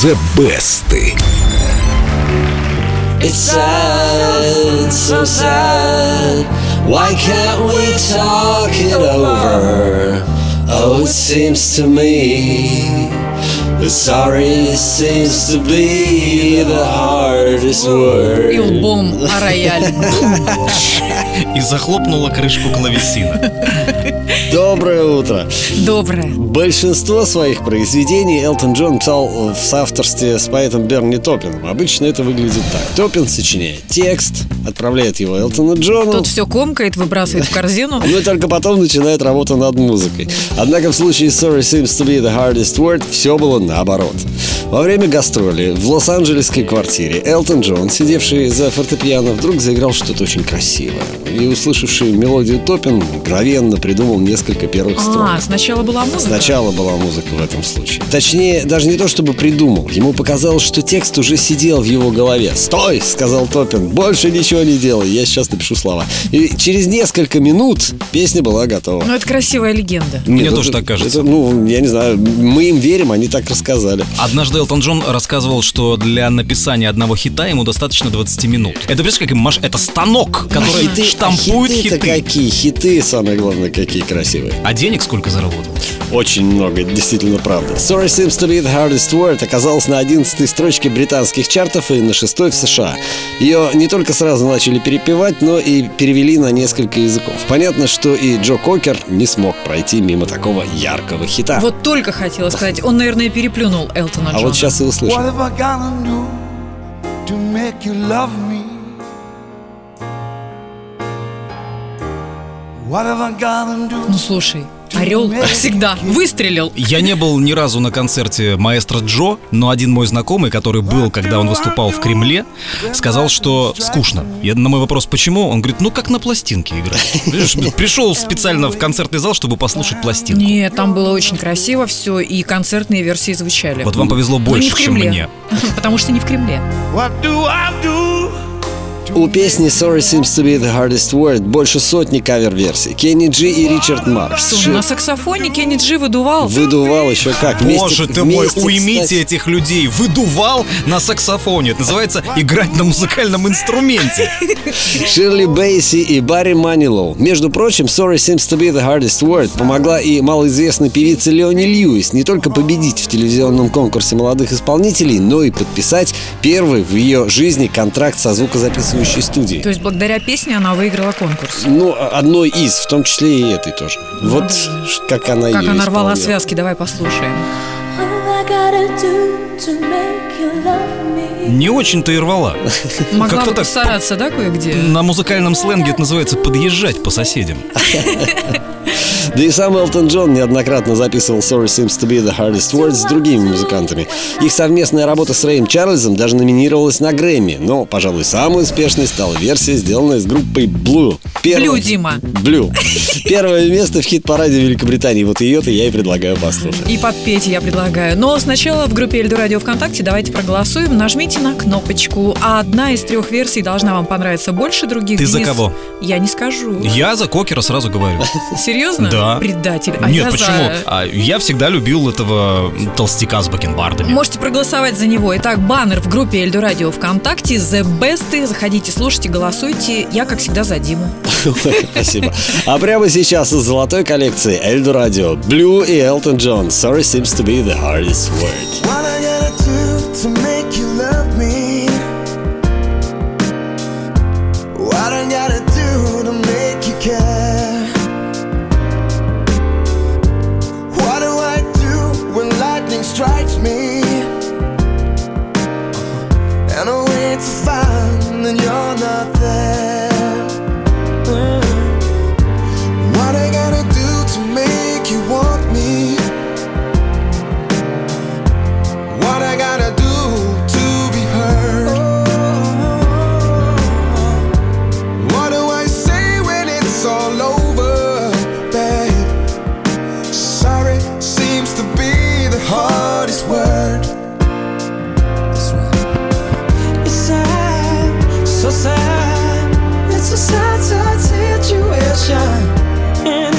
The Best. It's sad, so sad. Why can't we talk it over? Oh, it seems to me that sorry seems to be the hardest word. И лбом о рояль. И захлопнула крышку клавесина. Доброе утро. Доброе. Большинство своих произведений Элтон Джон писал в соавторстве с поэтом Берни Топпином. Обычно это выглядит так. Топпин сочиняет текст, отправляет его Элтону Джону. Тот все комкает, выбрасывает в корзину. Ну и только потом начинает работу над музыкой. Однако в случае Sorry Seems to be the hardest word все было наоборот. Во время гастроли в лос-анджелесской квартире Элтон Джон, сидевший за фортепиано, вдруг заиграл что-то очень красивое. И услышавший мелодию Топпин, мгновенно придумал несколько первых строк. А, сначала была музыка? Сначала была музыка в этом случае. Точнее, даже не то чтобы придумал. Ему показалось, что текст уже сидел в его голове. «Стой!» — сказал Топпин. «Больше ничего не делай, я сейчас напишу слова». И через несколько минут песня была готова. Ну, это красивая легенда. Мне Нет, тоже это- так кажется. это, ну, я не знаю, мы им верим, они так рассказали. Однажды Элтон Джон рассказывал, что для написания одного хита ему достаточно 20 минут. Это, понимаешь, как им маш... Это станок, который штампует хиты-то хиты. какие? Хиты, самое главное, какие красивые. А денег сколько заработал? Очень много, действительно правда. Sorry seems to be the hardest word оказалась на 11 строчке британских чартов и на 6 в США. Ее не только сразу начали перепевать, но и перевели на несколько языков. Понятно, что и Джо Кокер не смог пройти мимо такого яркого хита. Вот только хотела сказать, он, наверное, переплюнул Элтона а Джона. вот сейчас и услышим. What have I gotta do to make you love me? What have I gotta do? Ну, слушай, Орел, как всегда, выстрелил. Я не был ни разу на концерте маэстро Джо, но один мой знакомый, который был, когда он выступал в Кремле, сказал, что скучно. Я на мой вопрос, почему, он говорит, ну как на пластинке играть. Видишь, Пришел специально в концертный зал, чтобы послушать пластинку. Нет, там было очень красиво все, и концертные версии звучали. Вот вам повезло больше, чем мне. Потому что не в Кремле. What do I do? У песни Sorry seems to be the hardest word больше сотни кавер-версий. Кенни Джи и Ричард Маркс. Что, на саксофоне Кенни Джи выдувал? Выдувал еще как. Вместе- Боже ты мой, вместе, уймите кстати, этих людей. Выдувал на саксофоне. Это называется играть на музыкальном инструменте. Ширли Бейси и Барри Манилоу. Между прочим, Sorry Seems to be the hardest word помогла и малоизвестной певице Леони Льюис не только победить в телевизионном конкурсе молодых исполнителей, но и подписать первый в ее жизни контракт со звукозаписывающей студией. То есть благодаря песне она выиграла конкурс. Ну, одной из, в том числе и этой тоже. Вот ш- как она Как ее она рвала связки, давай послушаем. Не очень-то и рвала. Могла Как-то бы так постараться, да, кое-где? На музыкальном сленге это называется подъезжать по соседям. Да и сам Элтон Джон неоднократно записывал Sorry Seems to be the hardest word с другими музыкантами. Их совместная работа с Рэем Чарльзом даже номинировалась на Грэмми, но, пожалуй, самой успешной стала версия, сделанная с группой Blue. Первое- Blue, Дима. Blue. Первое место в хит-параде Великобритании. Вот ее-то я и предлагаю послушать. И подпеть я предлагаю. Но сначала в группе Эльду Радио ВКонтакте давайте проголосуем. Нажмите на кнопочку. А одна из трех версий должна вам понравиться больше других. Ты за Денис, кого? Я не скажу. Я за Кокера сразу говорю. Серьезно? Да. Предатель. А Нет, я почему? за- А, я всегда любил этого толстяка с бакенбардами. Можете проголосовать за него. Итак, баннер в группе Эльду Радио ВКонтакте. The Best. Заходите, слушайте, голосуйте. Я, как всегда, за Диму. Спасибо. А прямо сейчас из золотой коллекции Эльду Радио, Blue и Элтон Джон. Sorry seems to be the hardest word. What so sad. It's a sad, sad situation. And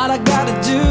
All I gotta do.